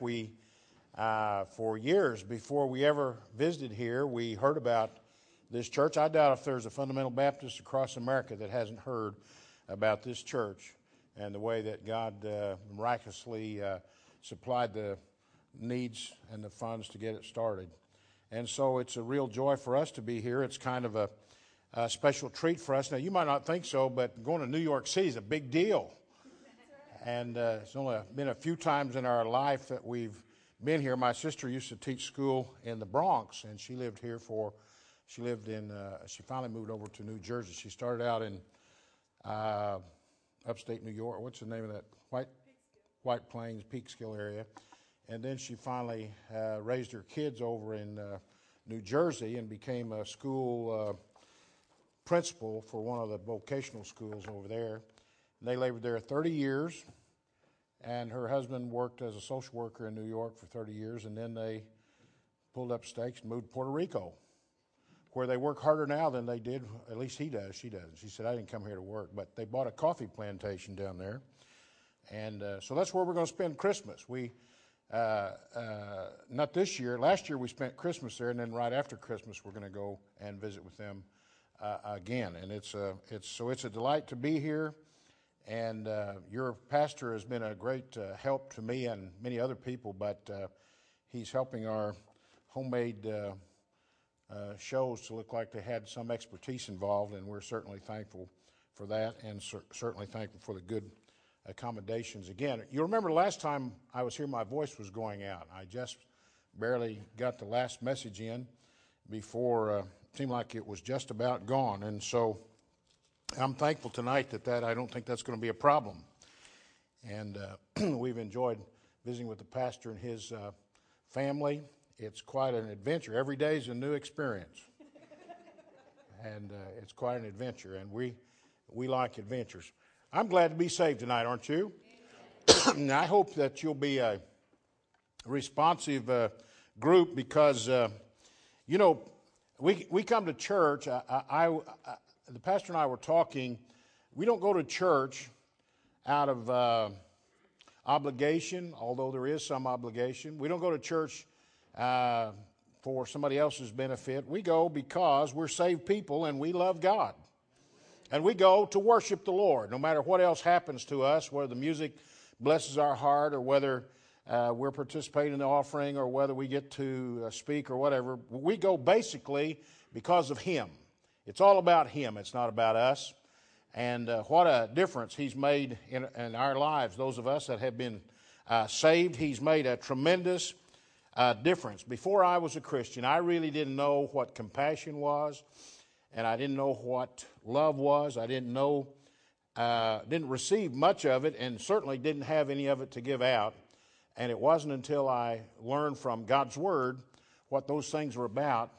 We, uh, for years before we ever visited here, we heard about this church. I doubt if there's a fundamental Baptist across America that hasn't heard about this church and the way that God uh, miraculously uh, supplied the needs and the funds to get it started. And so it's a real joy for us to be here. It's kind of a, a special treat for us. Now, you might not think so, but going to New York City is a big deal. And uh, it's only been a few times in our life that we've been here. My sister used to teach school in the Bronx, and she lived here for, she lived in, uh, she finally moved over to New Jersey. She started out in uh, upstate New York. What's the name of that? White, White Plains, Peekskill area. And then she finally uh, raised her kids over in uh, New Jersey and became a school uh, principal for one of the vocational schools over there. And They labored there 30 years, and her husband worked as a social worker in New York for 30 years, and then they pulled up stakes and moved to Puerto Rico, where they work harder now than they did. At least he does. She doesn't. She said, "I didn't come here to work," but they bought a coffee plantation down there, and uh, so that's where we're going to spend Christmas. We. Uh, uh, not this year. Last year we spent Christmas there, and then right after Christmas we're going to go and visit with them uh, again. And it's a, it's so it's a delight to be here. And uh, your pastor has been a great uh, help to me and many other people, but uh, he's helping our homemade uh, uh, shows to look like they had some expertise involved, and we're certainly thankful for that and cer- certainly thankful for the good accommodations. Again, you remember last time I was here, my voice was going out. I just barely got the last message in before uh, it seemed like it was just about gone. And so I'm thankful tonight that, that I don't think that's going to be a problem. And uh, we've enjoyed visiting with the pastor and his uh, family. It's quite an adventure. Every day is a new experience. and uh, it's quite an adventure. And we, we like adventures. I'm glad to be saved tonight, aren't you? I hope that you'll be a responsive uh, group because, uh, you know, we, we come to church. I, the pastor and I were talking. We don't go to church out of uh, obligation, although there is some obligation. We don't go to church uh, for somebody else's benefit. We go because we're saved people and we love God. And we go to worship the Lord, no matter what else happens to us, whether the music blesses our heart or whether uh, we're participating in the offering or whether we get to uh, speak or whatever. We go basically because of Him. It's all about Him, it's not about us. And uh, what a difference He's made in, in, our lives, those of us that have been uh, saved. He's made a tremendous uh, difference. Before I was a Christian, I really didn't know what compassion was, and I didn't know what love was. I didn't know, uh, didn't receive much of it, and certainly didn't have any of it to give out. And it wasn't until I learned from God's Word what those things were about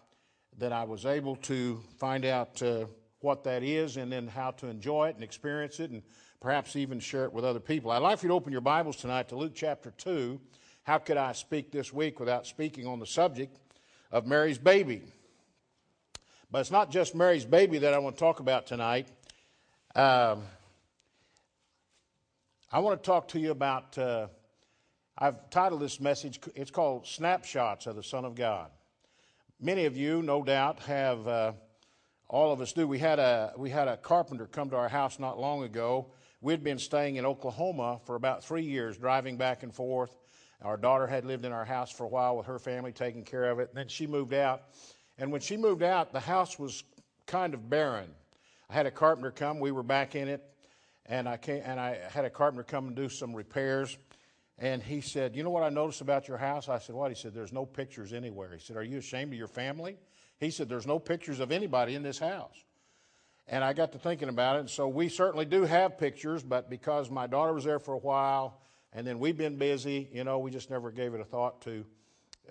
that I was able to find out uh, what that is and then how to enjoy it and experience it and perhaps even share it with other people. I'd like for you to open your Bibles tonight to Luke chapter 2. How could I speak this week without speaking on the subject of Mary's baby? But it's not just Mary's baby that I want to talk about tonight. Um, I want to talk to you about, uh, I've titled this message, it's called Snapshots of the Son of God. Many of you, no doubt, have, uh, all of us do. We had, a, we had a carpenter come to our house not long ago. We'd been staying in Oklahoma for about three years, driving back and forth. Our daughter had lived in our house for a while with her family, taking care of it. And then she moved out. And when she moved out, the house was kind of barren. I had a carpenter come. We were back in it, and I came, and I had a carpenter come and do some repairs. And he said, You know what I noticed about your house? I said, What? He said, There's no pictures anywhere. He said, Are you ashamed of your family? He said, There's no pictures of anybody in this house. And I got to thinking about it. And so we certainly do have pictures, but because my daughter was there for a while and then we've been busy, you know, we just never gave it a thought to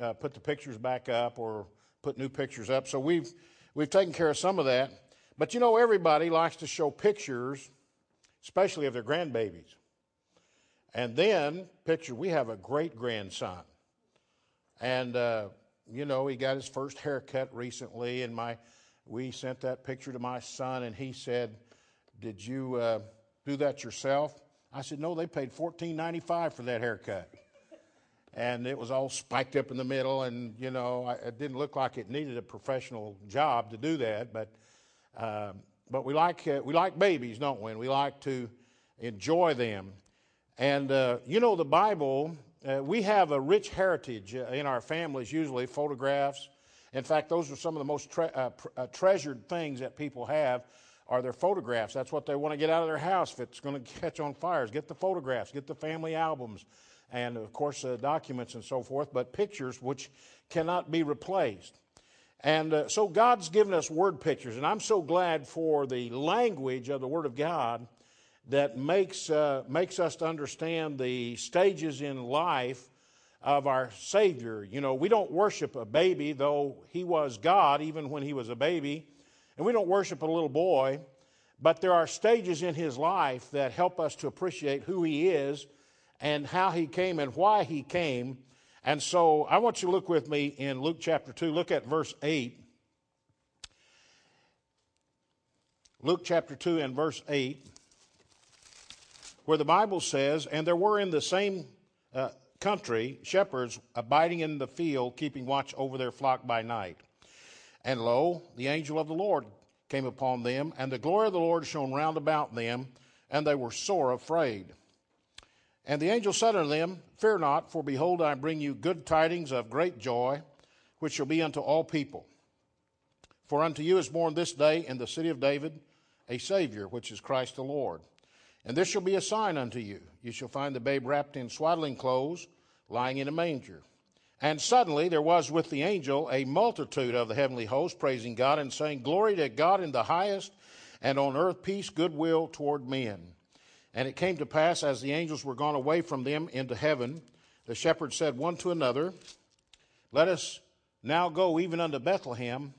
uh, put the pictures back up or put new pictures up. So we've, we've taken care of some of that. But you know, everybody likes to show pictures, especially of their grandbabies. And then, picture, we have a great grandson. And, uh, you know, he got his first haircut recently, and my, we sent that picture to my son, and he said, Did you uh, do that yourself? I said, No, they paid $14.95 for that haircut. and it was all spiked up in the middle, and you know, I, it didn't look like it needed a professional job to do that. But uh, but we like uh, we like babies, don't we? And we like to enjoy them. And uh, you know, the Bible, uh, we have a rich heritage uh, in our families. Usually, photographs. In fact, those are some of the most tre- uh, pr- treasured things that people have are their photographs. That's what they want to get out of their house if it's going to catch on fires. Get the photographs, get the family albums, and of course, uh, documents and so forth, but pictures which cannot be replaced. And uh, so God's given us word pictures, and I'm so glad for the language of the Word of God that makes, uh, makes us to understand the stages in life of our Savior. You know, we don't worship a baby, though He was God even when He was a baby, and we don't worship a little boy, but there are stages in His life that help us to appreciate who He is and how he came and why he came. And so I want you to look with me in Luke chapter 2. Look at verse 8. Luke chapter 2 and verse 8, where the Bible says, And there were in the same uh, country shepherds abiding in the field, keeping watch over their flock by night. And lo, the angel of the Lord came upon them, and the glory of the Lord shone round about them, and they were sore afraid. And the angel said unto them, Fear not, for behold, I bring you good tidings of great joy, which shall be unto all people. For unto you is born this day in the city of David a Savior, which is Christ the Lord. And this shall be a sign unto you. You shall find the babe wrapped in swaddling clothes, lying in a manger. And suddenly there was with the angel a multitude of the heavenly host, praising God and saying, Glory to God in the highest, and on earth peace, goodwill toward men. And it came to pass, as the angels were gone away from them into heaven, the shepherds said one to another, Let us now go even unto Bethlehem,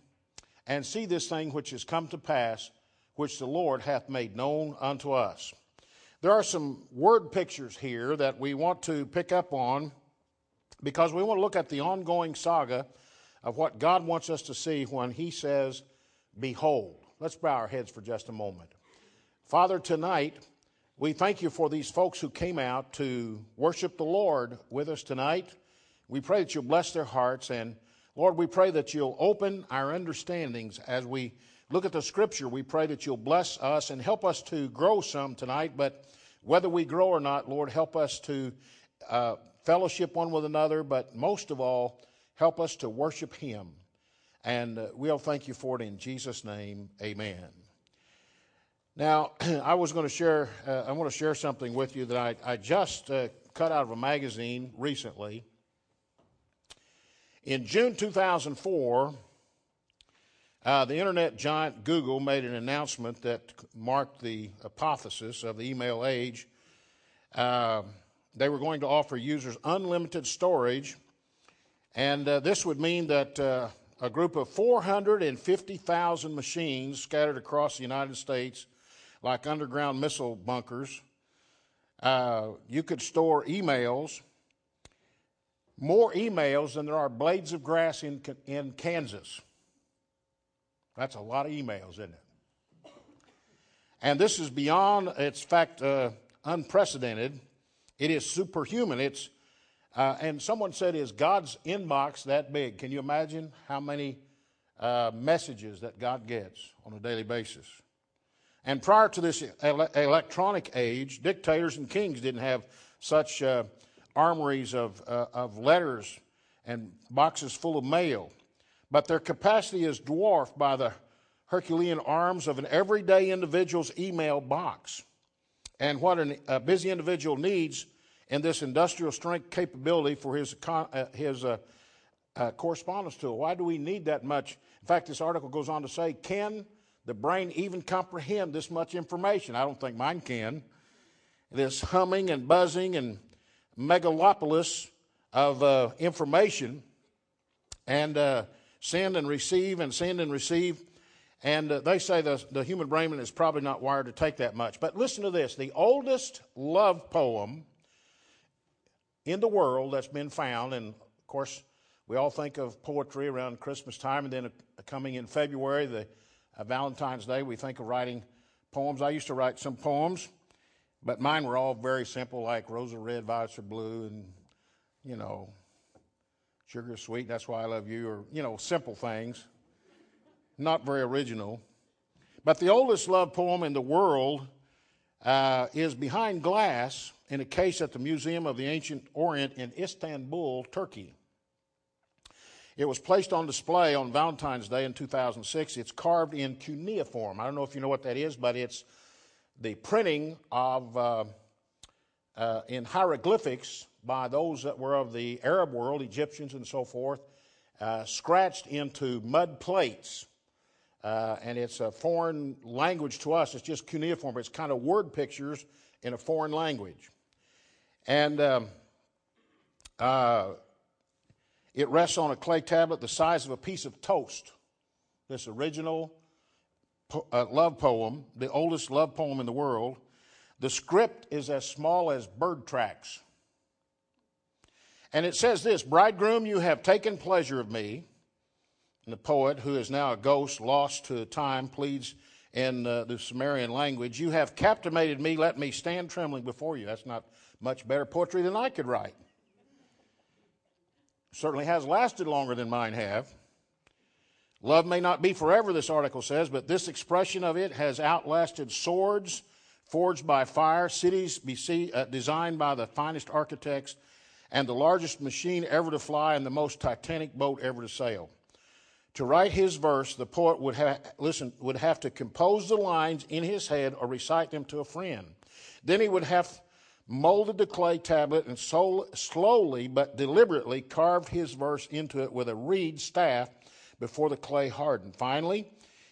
and see this thing which is come to pass, which the Lord hath made known unto us. There are some word pictures here that we want to pick up on because we want to look at the ongoing saga of what God wants us to see when He says, Behold. Let's bow our heads for just a moment. Father, tonight, we thank you for these folks who came out to worship the Lord with us tonight. We pray that you'll bless their hearts. And Lord, we pray that you'll open our understandings as we look at the scripture. We pray that you'll bless us and help us to grow some tonight. But whether we grow or not, Lord, help us to uh, fellowship one with another. But most of all, help us to worship Him. And uh, we'll thank you for it in Jesus' name. Amen. Now, I was going to share, uh, I want to share something with you that I, I just uh, cut out of a magazine recently. In June 2004, uh, the internet giant Google made an announcement that marked the apotheosis of the email age. Uh, they were going to offer users unlimited storage, and uh, this would mean that uh, a group of 450,000 machines scattered across the United States like underground missile bunkers. Uh, you could store emails, more emails than there are blades of grass in, in Kansas. That's a lot of emails, isn't it? And this is beyond, it's fact, uh, unprecedented. It is superhuman. It's, uh, and someone said, is God's inbox that big? Can you imagine how many uh, messages that God gets on a daily basis? And prior to this ele- electronic age, dictators and kings didn't have such uh, armories of, uh, of letters and boxes full of mail. But their capacity is dwarfed by the Herculean arms of an everyday individual's email box. And what a busy individual needs in this industrial strength capability for his, uh, his uh, uh, correspondence tool. Why do we need that much? In fact, this article goes on to say, can the brain even comprehend this much information? I don't think mine can. This humming and buzzing and megalopolis of uh, information and uh, send and receive and send and receive. And uh, they say the, the human brain is probably not wired to take that much. But listen to this the oldest love poem in the world that's been found, and of course, we all think of poetry around Christmas time, and then coming in February, the uh, Valentine's Day, we think of writing poems. I used to write some poems, but mine were all very simple, like roses are red, violets are blue, and you know, sugar sweet, that's why I love you, or, you know, simple things. Not very original. But the oldest love poem in the world uh, is behind glass in a case at the Museum of the Ancient Orient in Istanbul, Turkey. It was placed on display on Valentine's Day in 2006. It's carved in cuneiform. I don't know if you know what that is, but it's the printing of uh, uh, in hieroglyphics by those that were of the Arab world, Egyptians and so forth, uh, scratched into mud plates. Uh, and it's a foreign language to us. It's just cuneiform. It's kind of word pictures in a foreign language. And um, uh, it rests on a clay tablet the size of a piece of toast. This original po- uh, love poem, the oldest love poem in the world. The script is as small as bird tracks. And it says this Bridegroom, you have taken pleasure of me. And the poet, who is now a ghost lost to time, pleads in uh, the Sumerian language You have captivated me, let me stand trembling before you. That's not much better poetry than I could write. Certainly has lasted longer than mine have. Love may not be forever, this article says, but this expression of it has outlasted swords forged by fire, cities uh, designed by the finest architects, and the largest machine ever to fly and the most titanic boat ever to sail. To write his verse, the poet would have, listen, would have to compose the lines in his head or recite them to a friend. Then he would have molded the clay tablet and so, slowly but deliberately carved his verse into it with a reed staff before the clay hardened. Finally,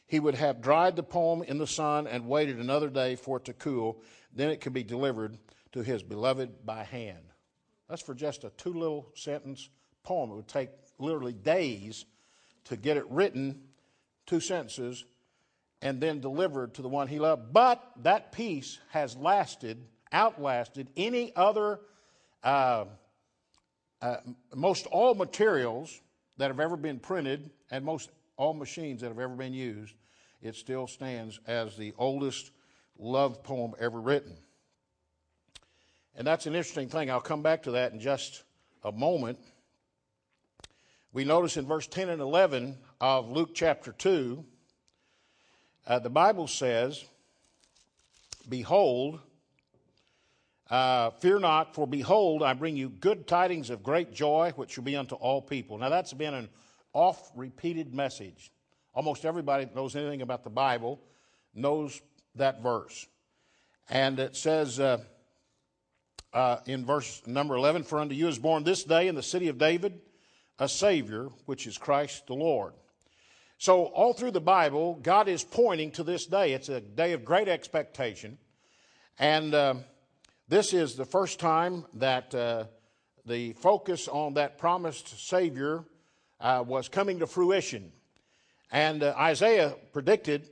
he would have dried the poem in the sun and waited another day for it to cool. Then it could be delivered to his beloved by hand. That's for just a two little sentence poem. It would take literally days to get it written, two sentences, and then delivered to the one he loved. But that piece has lasted outlasted any other, uh, uh, most all materials that have ever been printed and most all machines that have ever been used. It still stands as the oldest love poem ever written. And that's an interesting thing. I'll come back to that in just a moment. We notice in verse 10 and 11 of Luke chapter 2, uh, the Bible says, Behold, uh, Fear not, for behold, I bring you good tidings of great joy, which shall be unto all people. Now, that's been an oft repeated message. Almost everybody that knows anything about the Bible knows that verse. And it says uh, uh, in verse number 11 For unto you is born this day in the city of David a Savior, which is Christ the Lord. So, all through the Bible, God is pointing to this day. It's a day of great expectation. And. Uh, this is the first time that uh, the focus on that promised Savior uh, was coming to fruition. And uh, Isaiah predicted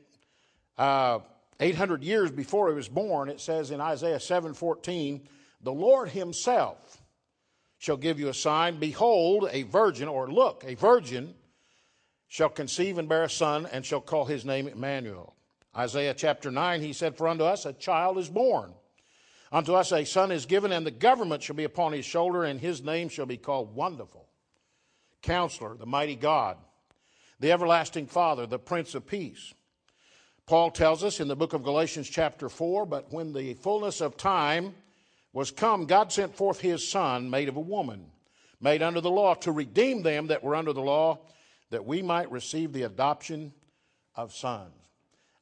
uh, 800 years before he was born, it says in Isaiah 7:14, "The Lord himself shall give you a sign, behold, a virgin or look, a virgin shall conceive and bear a son and shall call his name Emmanuel." Isaiah chapter 9, he said, "For unto us a child is born." Unto us a son is given, and the government shall be upon his shoulder, and his name shall be called Wonderful, Counselor, the Mighty God, the Everlasting Father, the Prince of Peace. Paul tells us in the book of Galatians, chapter 4 But when the fullness of time was come, God sent forth his Son, made of a woman, made under the law, to redeem them that were under the law, that we might receive the adoption of sons.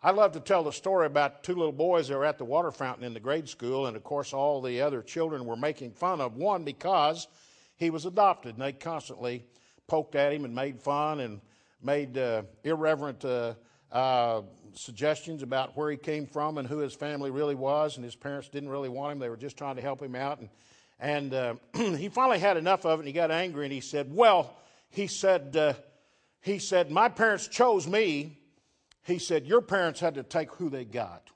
I love to tell the story about two little boys that were at the water fountain in the grade school, and of course, all the other children were making fun of one because he was adopted, and they constantly poked at him and made fun and made uh, irreverent uh, uh, suggestions about where he came from and who his family really was, and his parents didn't really want him; they were just trying to help him out. And and uh, he finally had enough of it, and he got angry, and he said, "Well," he said, uh, "he said my parents chose me." He said, Your parents had to take who they got.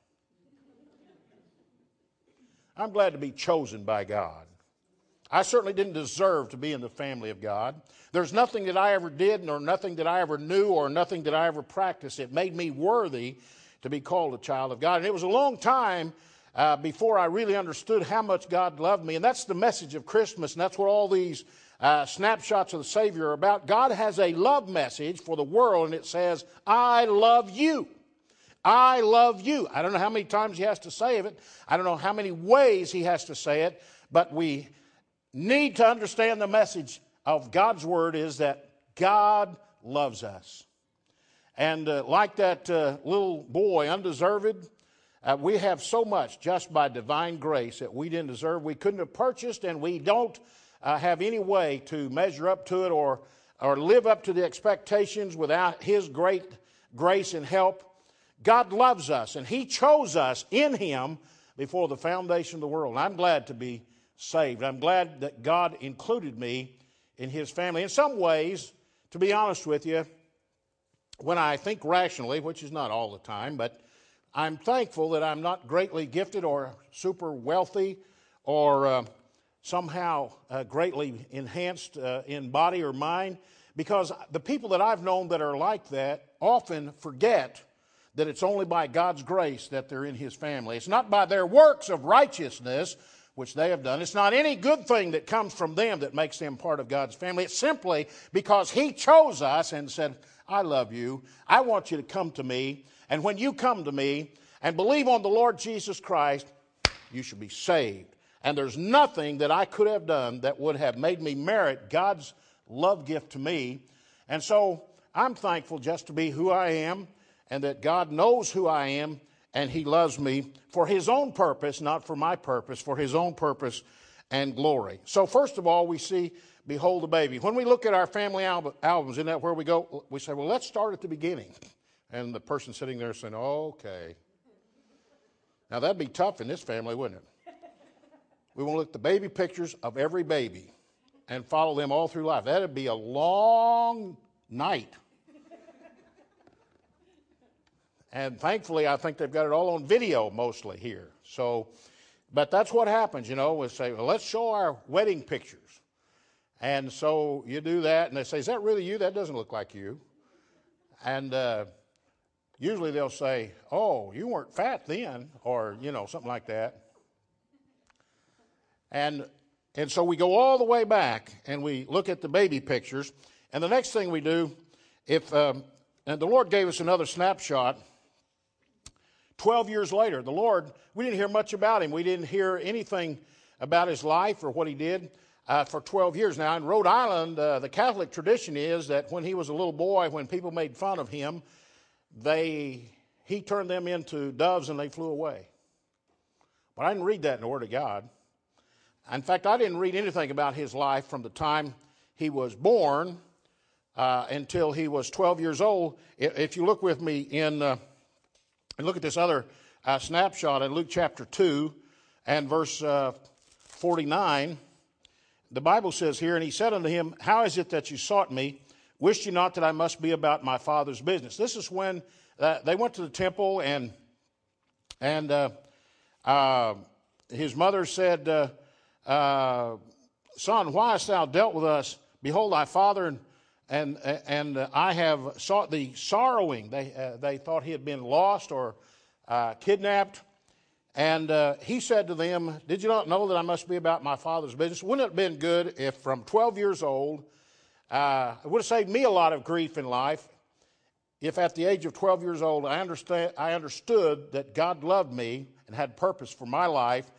I'm glad to be chosen by God. I certainly didn't deserve to be in the family of God. There's nothing that I ever did, nor nothing that I ever knew, or nothing that I ever practiced. that made me worthy to be called a child of God. And it was a long time uh, before I really understood how much God loved me. And that's the message of Christmas, and that's what all these uh, snapshots of the Savior are about. God has a love message for the world, and it says, I love you. I love you. I don't know how many times he has to say it. I don't know how many ways he has to say it, but we need to understand the message of God's word is that God loves us. And uh, like that uh, little boy, undeserved, uh, we have so much just by divine grace that we didn't deserve. We couldn't have purchased, and we don't uh, have any way to measure up to it or, or live up to the expectations without His great grace and help. God loves us, and He chose us in Him before the foundation of the world. And I'm glad to be saved. I'm glad that God included me in His family. In some ways, to be honest with you, when I think rationally, which is not all the time, but I'm thankful that I'm not greatly gifted or super wealthy or uh, somehow uh, greatly enhanced uh, in body or mind because the people that I've known that are like that often forget that it's only by God's grace that they're in His family. It's not by their works of righteousness, which they have done. It's not any good thing that comes from them that makes them part of God's family. It's simply because He chose us and said, I love you. I want you to come to me. And when you come to me and believe on the Lord Jesus Christ, you shall be saved. And there's nothing that I could have done that would have made me merit God's love gift to me. And so I'm thankful just to be who I am and that God knows who I am and He loves me for His own purpose, not for my purpose, for His own purpose and glory. So, first of all, we see Behold the Baby. When we look at our family albums, isn't that where we go? We say, well, let's start at the beginning. And the person sitting there saying, okay. Now, that'd be tough in this family, wouldn't it? We want to look at the baby pictures of every baby and follow them all through life. That'd be a long night. And thankfully, I think they've got it all on video mostly here. So, but that's what happens, you know. We say, well, let's show our wedding pictures. And so you do that, and they say, Is that really you? That doesn't look like you. And uh, usually they'll say, Oh, you weren't fat then, or, you know, something like that. And, and so we go all the way back and we look at the baby pictures. And the next thing we do, if, um, and the Lord gave us another snapshot. 12 years later, the Lord, we didn't hear much about him. We didn't hear anything about his life or what he did uh, for 12 years. Now, in Rhode Island, uh, the Catholic tradition is that when he was a little boy, when people made fun of him, they, he turned them into doves and they flew away. But I didn't read that in the Word of God. In fact, I didn't read anything about his life from the time he was born uh, until he was 12 years old. If you look with me in, uh, and look at this other uh, snapshot in Luke chapter 2 and verse uh, 49, the Bible says here, and he said unto him, How is it that you sought me? Wished you not that I must be about my father's business? This is when uh, they went to the temple, and and uh, uh, his mother said, uh, uh, Son, why hast thou dealt with us? Behold, thy father and and and I have sought the sorrowing. They uh, they thought he had been lost or kidnapped. And uh, he said to them, Did you not know that I must be about my father's business? Wouldn't it have been good if from 12 years old, uh, it would have saved me a lot of grief in life if at the age of 12 years old I, understand, I understood that God loved me and had purpose for my life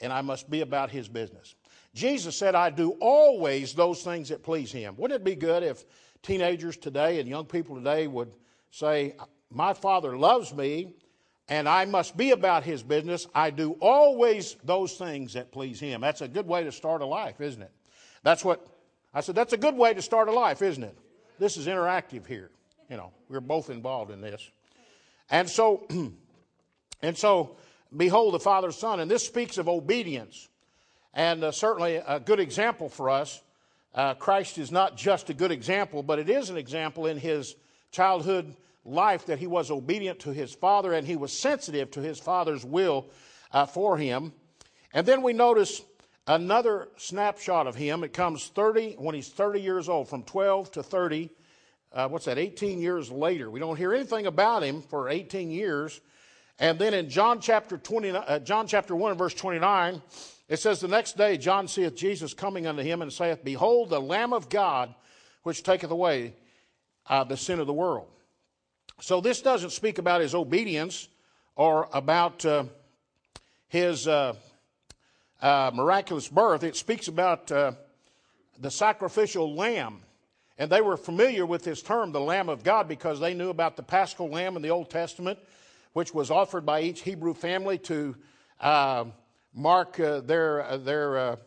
and I must be about his business. Jesus said, I do always those things that please him. Wouldn't it be good if teenagers today and young people today would say, My father loves me and I must be about his business. I do always those things that please him. That's a good way to start a life, isn't it? That's what I said. That's a good way to start a life, isn't it? This is interactive here. You know, we're both involved in this. And so, and so, behold the Father's Son. And this speaks of obedience. And uh, certainly a good example for us. Uh, Christ is not just a good example, but it is an example in his childhood life that he was obedient to his father and he was sensitive to his father's will uh, for him. And then we notice another snapshot of him. It comes 30 when he's 30 years old, from 12 to 30. Uh, what's that? 18 years later. We don't hear anything about him for 18 years. And then in John chapter 20, uh, John chapter 1 verse 29, it says, The next day John seeth Jesus coming unto him and saith, Behold, the Lamb of God, which taketh away uh, the sin of the world. So this doesn't speak about his obedience or about uh, his uh, uh, miraculous birth. It speaks about uh, the sacrificial lamb. And they were familiar with this term, the Lamb of God, because they knew about the paschal lamb in the Old Testament, which was offered by each Hebrew family to uh, mark uh, their, their,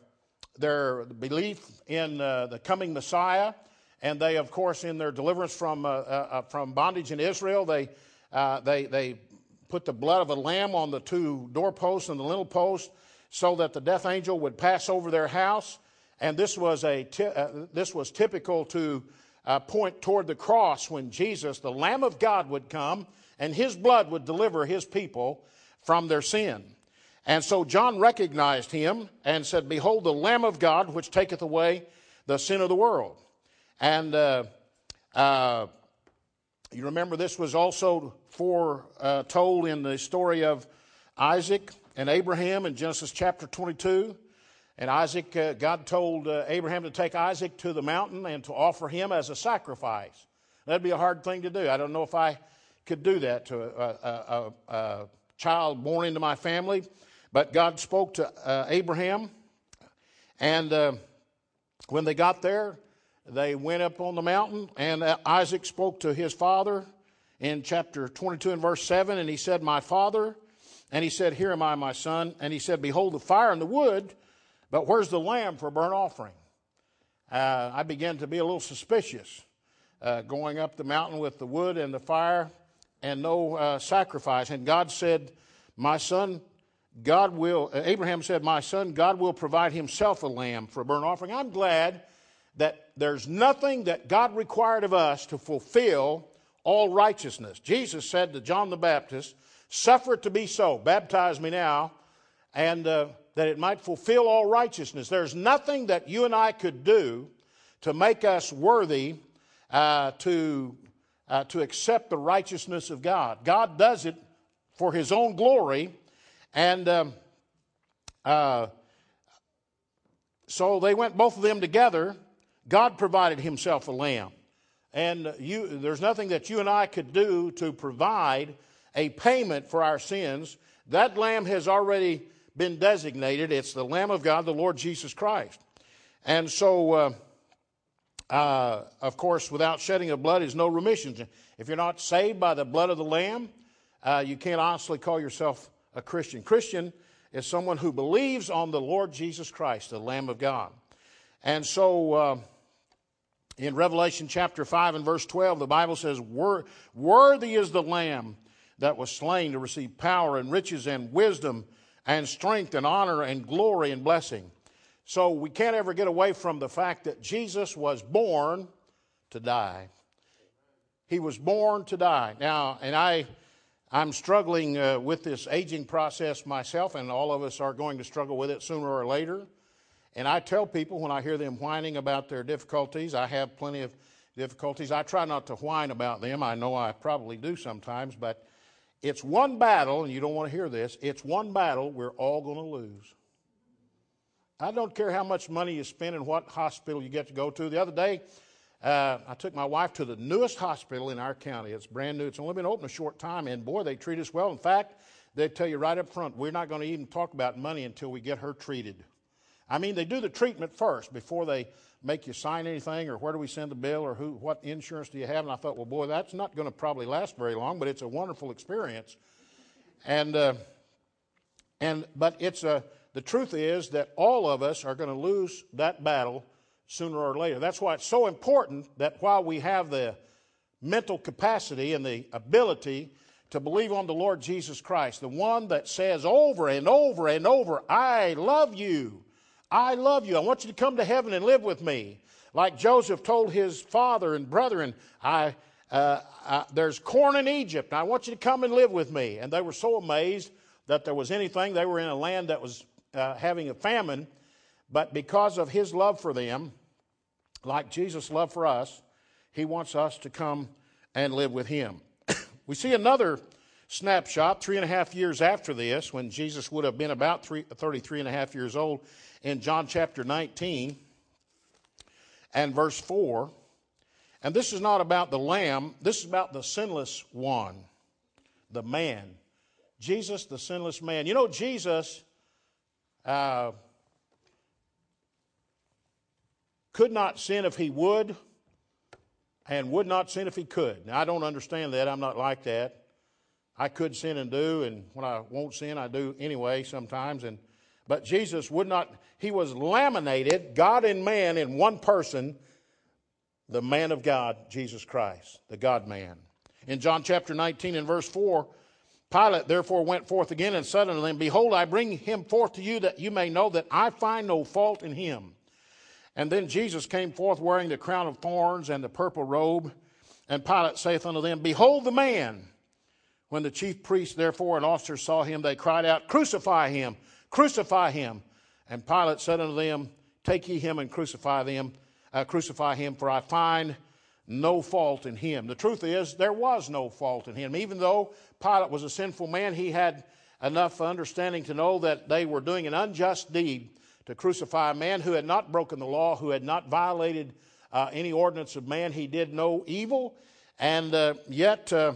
their belief in the coming Messiah. And they, of course, in their deliverance from, uh, uh, from bondage in Israel, they, uh, they, they put the blood of a lamb on the two doorposts and the lintel post so that the death angel would pass over their house. And this was, a uh, this was typical to uh, point toward the cross when Jesus, the Lamb of God, would come and his blood would deliver his people from their sin. And so John recognized him and said, Behold, the Lamb of God, which taketh away the sin of the world. And uh, uh, you remember this was also foretold in the story of Isaac and Abraham in Genesis chapter 22. And Isaac, uh, God told uh, Abraham to take Isaac to the mountain and to offer him as a sacrifice. That'd be a hard thing to do. I don't know if I could do that to a, a, a, a child born into my family. But God spoke to uh, Abraham. And uh, when they got there, they went up on the mountain, and Isaac spoke to his father in chapter 22 and verse 7, and he said, My father. And he said, Here am I, my son. And he said, Behold the fire and the wood, but where's the lamb for burnt offering? Uh, I began to be a little suspicious uh, going up the mountain with the wood and the fire and no uh, sacrifice. And God said, My son, God will, Abraham said, My son, God will provide himself a lamb for a burnt offering. I'm glad that there's nothing that God required of us to fulfill all righteousness. Jesus said to John the Baptist, Suffer it to be so, baptize me now, and uh, that it might fulfill all righteousness. There's nothing that you and I could do to make us worthy uh, to, uh, to accept the righteousness of God. God does it for His own glory, and um, uh, so they went both of them together God provided himself a lamb. And you, there's nothing that you and I could do to provide a payment for our sins. That lamb has already been designated. It's the Lamb of God, the Lord Jesus Christ. And so, uh, uh, of course, without shedding of blood is no remission. If you're not saved by the blood of the Lamb, uh, you can't honestly call yourself a Christian. Christian is someone who believes on the Lord Jesus Christ, the Lamb of God. And so, uh, in Revelation chapter 5 and verse 12, the Bible says, Worthy is the Lamb that was slain to receive power and riches and wisdom and strength and honor and glory and blessing. So we can't ever get away from the fact that Jesus was born to die. He was born to die. Now, and I, I'm struggling uh, with this aging process myself, and all of us are going to struggle with it sooner or later. And I tell people when I hear them whining about their difficulties, I have plenty of difficulties. I try not to whine about them. I know I probably do sometimes, but it's one battle, and you don't want to hear this, it's one battle we're all going to lose. I don't care how much money you spend and what hospital you get to go to. The other day, uh, I took my wife to the newest hospital in our county. It's brand new. It's only been open a short time, and boy, they treat us well. In fact, they tell you right up front, we're not going to even talk about money until we get her treated. I mean, they do the treatment first before they make you sign anything or where do we send the bill or who, what insurance do you have? And I thought, well, boy, that's not going to probably last very long, but it's a wonderful experience. And, uh, and but it's a, the truth is that all of us are going to lose that battle sooner or later. That's why it's so important that while we have the mental capacity and the ability to believe on the Lord Jesus Christ, the one that says over and over and over, I love you. I love you. I want you to come to heaven and live with me. Like Joseph told his father and brethren, I, uh, I, there's corn in Egypt. I want you to come and live with me. And they were so amazed that there was anything. They were in a land that was uh, having a famine. But because of his love for them, like Jesus' love for us, he wants us to come and live with him. we see another snapshot, three and a half years after this, when Jesus would have been about three, 33 and a half years old, in John chapter 19 and verse 4. And this is not about the lamb, this is about the sinless one, the man. Jesus, the sinless man. You know, Jesus uh, could not sin if he would, and would not sin if he could. Now, I don't understand that. I'm not like that. I could sin and do, and when I won't sin, I do anyway sometimes. And but Jesus would not. He was laminated, God and man, in one person, the man of God, Jesus Christ, the God man. In John chapter 19 and verse 4, Pilate therefore went forth again and said unto them, Behold, I bring him forth to you that you may know that I find no fault in him. And then Jesus came forth wearing the crown of thorns and the purple robe. And Pilate saith unto them, Behold the man. When the chief priests, therefore, and officers saw him, they cried out, Crucify him, crucify him. And Pilate said unto them, Take ye him and crucify them, uh, crucify him, for I find no fault in him. The truth is, there was no fault in him. Even though Pilate was a sinful man, he had enough understanding to know that they were doing an unjust deed to crucify a man who had not broken the law, who had not violated uh, any ordinance of man. He did no evil, and uh, yet uh,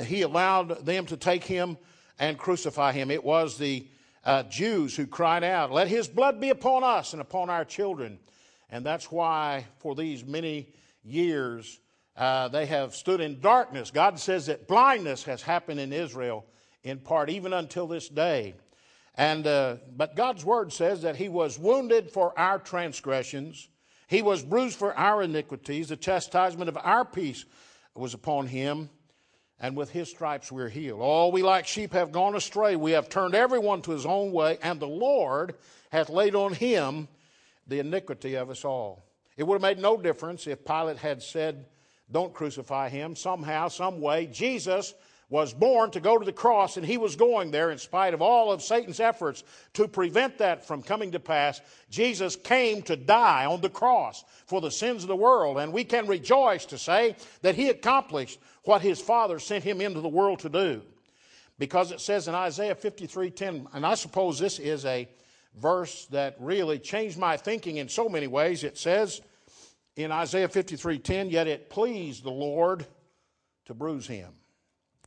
he allowed them to take him and crucify him. It was the uh, Jews who cried out, Let his blood be upon us and upon our children. And that's why, for these many years, uh, they have stood in darkness. God says that blindness has happened in Israel in part, even until this day. And, uh, but God's word says that he was wounded for our transgressions, he was bruised for our iniquities, the chastisement of our peace was upon him, and with his stripes we're healed. All we like sheep have gone astray. We have turned everyone to his own way, and the Lord hath laid on him the iniquity of us all. It would have made no difference if Pilate had said, Don't crucify him. Somehow, some way, Jesus was born to go to the cross, and he was going there in spite of all of Satan's efforts to prevent that from coming to pass. Jesus came to die on the cross for the sins of the world, and we can rejoice to say that he accomplished what his Father sent him into the world to do. Because it says in Isaiah 53:10, and I suppose this is a verse that really changed my thinking in so many ways. It says in Isaiah 53:10, "Yet it pleased the Lord to bruise him."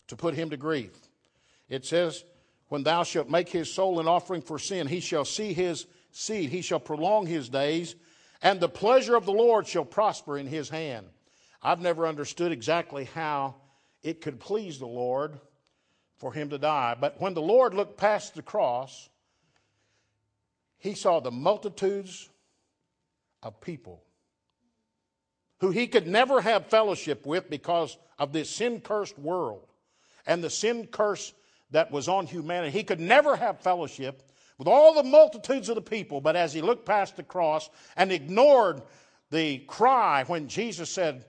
To put him to grief. It says, When thou shalt make his soul an offering for sin, he shall see his seed, he shall prolong his days, and the pleasure of the Lord shall prosper in his hand. I've never understood exactly how it could please the Lord for him to die. But when the Lord looked past the cross, he saw the multitudes of people who he could never have fellowship with because of this sin cursed world and the sin curse that was on humanity. He could never have fellowship with all the multitudes of the people, but as he looked past the cross and ignored the cry when Jesus said,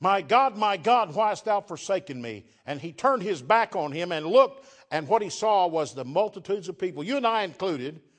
My God, my God, why hast thou forsaken me? And he turned his back on him and looked, and what he saw was the multitudes of people, you and I included,